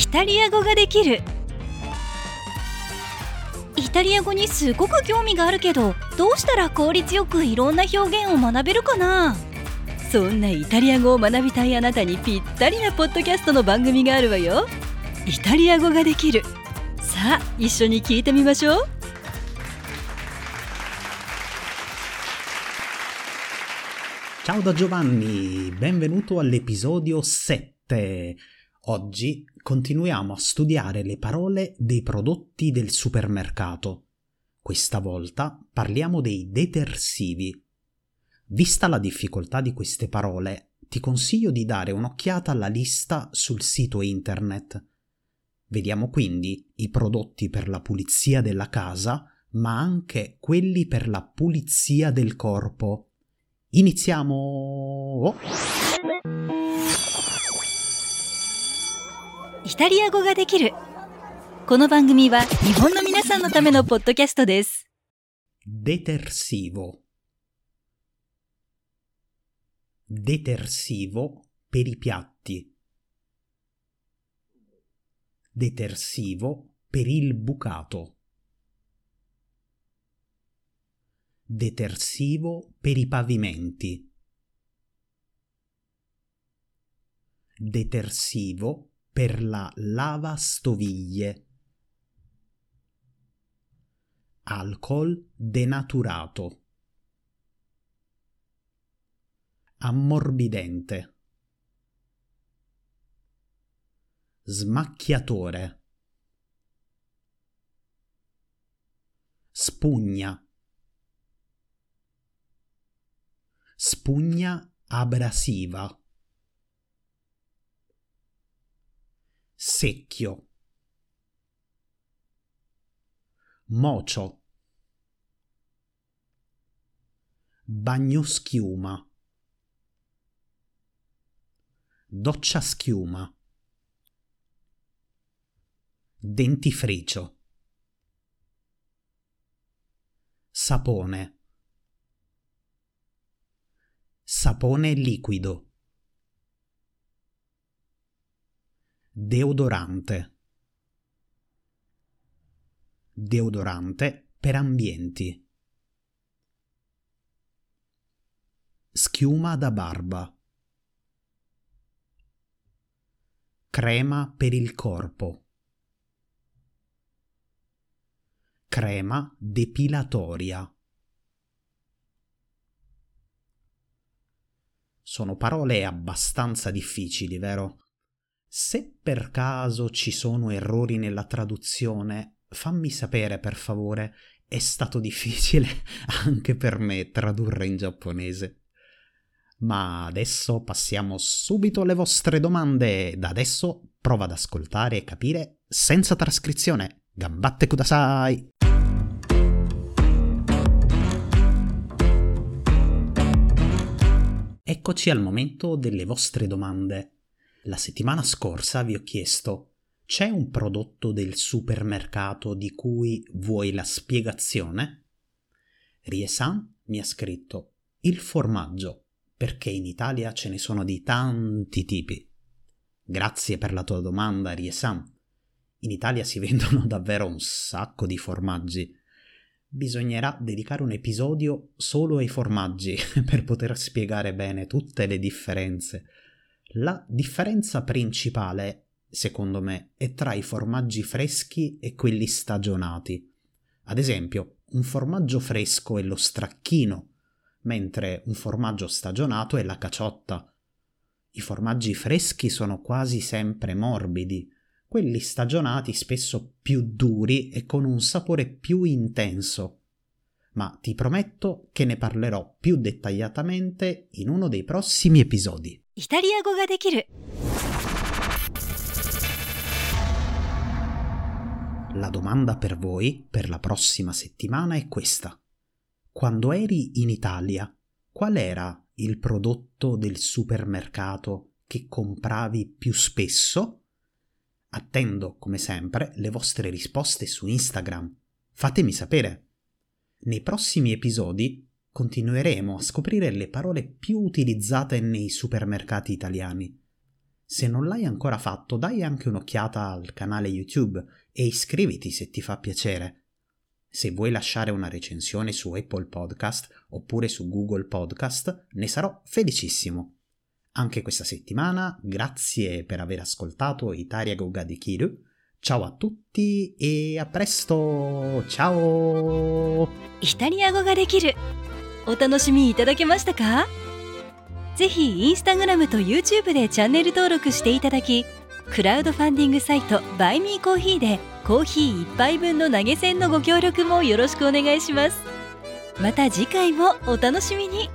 イタリア語ができる。イタリア語にすごく興味があるけどどうしたら効率よくいろんな表現を学べるかな？そんなイタリア語を学びたいあなたにぴったりなポッドキャストの番組があるわよ。イタリア語ができる。さあ一緒に聞いてみましょう。Ciao da Giovanni, benvenuto all'episodio 7. Oggi continuiamo a studiare le parole dei prodotti del supermercato. Questa volta parliamo dei detersivi. Vista la difficoltà di queste parole, ti consiglio di dare un'occhiata alla lista sul sito internet. Vediamo quindi i prodotti per la pulizia della casa, ma anche quelli per la pulizia del corpo. Iniziamo! Oh. イタリア語ができるこの番組は日本の皆さんのためのポッドキャストです Detersivo. Detersivo per i piatti. Detersivo per il bucato. Detersivo per i pavimenti. Detersivo per la lavastoviglie. Alcol denaturato. Ammorbidente. Smacchiatore. Spugna. Spugna abrasiva. Secchio. Mocio. Bagnoschiuma. Doccia schiuma. Dentifricio. Sapone. Sapone liquido. Deodorante. Deodorante per ambienti. Schiuma da barba. Crema per il corpo. Crema depilatoria. Sono parole abbastanza difficili, vero? Se per caso ci sono errori nella traduzione, fammi sapere per favore. È stato difficile anche per me tradurre in giapponese. Ma adesso passiamo subito alle vostre domande. Da adesso prova ad ascoltare e capire senza trascrizione. Gambatte kudasai! Eccoci al momento delle vostre domande. La settimana scorsa vi ho chiesto c'è un prodotto del supermercato di cui vuoi la spiegazione? Riesan mi ha scritto il formaggio, perché in Italia ce ne sono di tanti tipi. Grazie per la tua domanda, Riesan. In Italia si vendono davvero un sacco di formaggi bisognerà dedicare un episodio solo ai formaggi per poter spiegare bene tutte le differenze. La differenza principale, secondo me, è tra i formaggi freschi e quelli stagionati. Ad esempio, un formaggio fresco è lo stracchino, mentre un formaggio stagionato è la caciotta. I formaggi freschi sono quasi sempre morbidi, quelli stagionati spesso più duri e con un sapore più intenso. Ma ti prometto che ne parlerò più dettagliatamente in uno dei prossimi episodi. イタリア語ができる La domanda per voi per la prossima settimana è questa. Quando eri in Italia, qual era il prodotto del supermercato che compravi più spesso? Attendo, come sempre, le vostre risposte su Instagram. Fatemi sapere. Nei prossimi episodi continueremo a scoprire le parole più utilizzate nei supermercati italiani. Se non l'hai ancora fatto, dai anche un'occhiata al canale YouTube e iscriviti se ti fa piacere. Se vuoi lasciare una recensione su Apple Podcast oppure su Google Podcast, ne sarò felicissimo. Anche questa settimana, grazie per aver ascoltato Italia Goga di Kiru. Ciao a tutti e a presto! Ciao! イタリア語ができる お楽しみいただけましたか？ぜひインスタグラムと YouTube でチャンネル登録していただきクラウドファンディングサイトバイミーコーヒーでコーヒー1杯分の投げ銭のご協力もよろしくお願いします。また次回もお楽しみに。